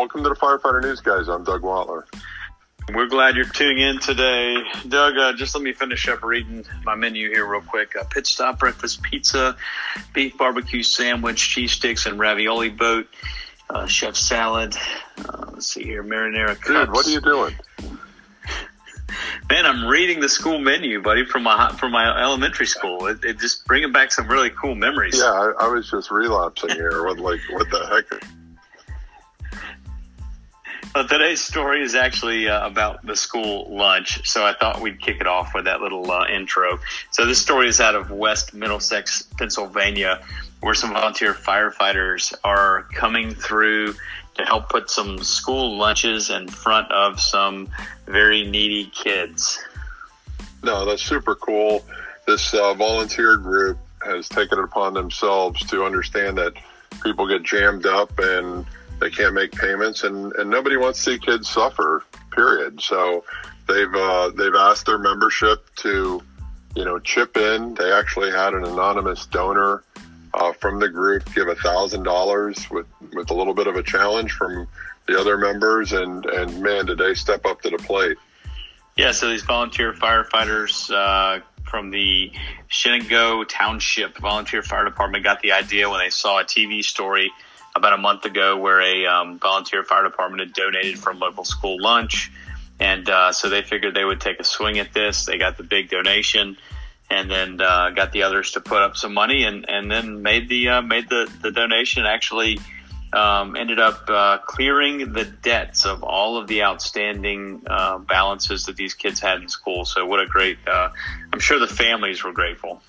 Welcome to the Firefighter News, guys. I'm Doug Watler. We're glad you're tuning in today. Doug, uh, just let me finish up reading my menu here real quick. Uh, pit stop breakfast pizza, beef barbecue sandwich, cheese sticks, and ravioli boat, uh, chef salad. Uh, let's see here, marinara cups. Dude, what are you doing? Man, I'm reading the school menu, buddy, from my from my elementary school. It, it just bringing back some really cool memories. Yeah, I, I was just relapsing here. What, like, what the heck? Well, today's story is actually uh, about the school lunch, so I thought we'd kick it off with that little uh, intro. So this story is out of West Middlesex, Pennsylvania, where some volunteer firefighters are coming through to help put some school lunches in front of some very needy kids. No, that's super cool. This uh, volunteer group has taken it upon themselves to understand that people get jammed up and they can't make payments, and, and nobody wants to see kids suffer. Period. So they've uh, they've asked their membership to, you know, chip in. They actually had an anonymous donor uh, from the group give a thousand dollars with with a little bit of a challenge from the other members, and and man, did they step up to the plate. Yeah, so these volunteer firefighters uh, from the Shenango Township Volunteer Fire Department got the idea when they saw a TV story about a month ago where a um, volunteer fire department had donated from local school lunch. And uh, so they figured they would take a swing at this. They got the big donation and then uh, got the others to put up some money and, and then made the uh, made the, the donation actually um, ended up uh, clearing the debts of all of the outstanding uh, balances that these kids had in school. So what a great! Uh, I'm sure the families were grateful.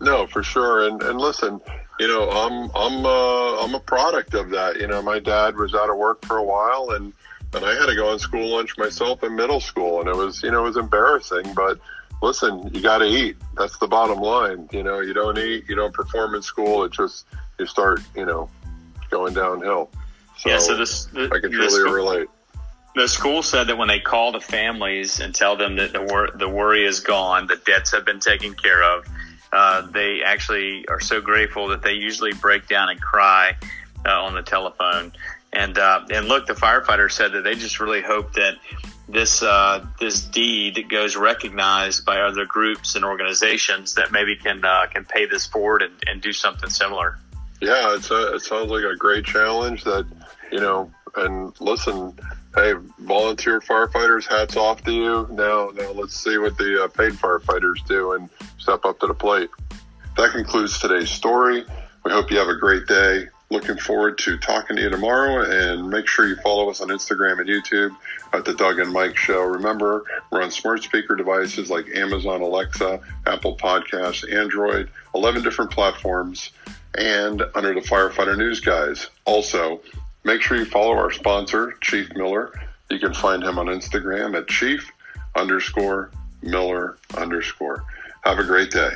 No, for sure. And and listen, you know, I'm I'm uh, I'm a product of that. You know, my dad was out of work for a while, and and I had to go on school lunch myself in middle school, and it was you know it was embarrassing, but listen, you got to eat. That's the bottom line. You know, you don't eat, you don't perform in school. It just you start you know going downhill. So yeah, so this the, I can truly school, relate. The school said that when they call the families and tell them that the wor- the worry is gone, the debts have been taken care of uh, they actually are so grateful that they usually break down and cry uh, on the telephone. And uh, and look, the firefighter said that they just really hope that this uh, this deed goes recognized by other groups and organizations that maybe can can pay this forward and, and do something similar. Yeah, it's a, it sounds like a great challenge that you know. And listen, hey, volunteer firefighters, hats off to you. Now, now let's see what the uh, paid firefighters do and step up to the plate. That concludes today's story. We hope you have a great day. Looking forward to talking to you tomorrow and make sure you follow us on Instagram and YouTube at the Doug and Mike Show. Remember, we're on smart speaker devices like Amazon Alexa, Apple Podcasts, Android, 11 different platforms, and under the Firefighter News Guys. Also, make sure you follow our sponsor, Chief Miller. You can find him on Instagram at chief underscore Miller underscore. Have a great day.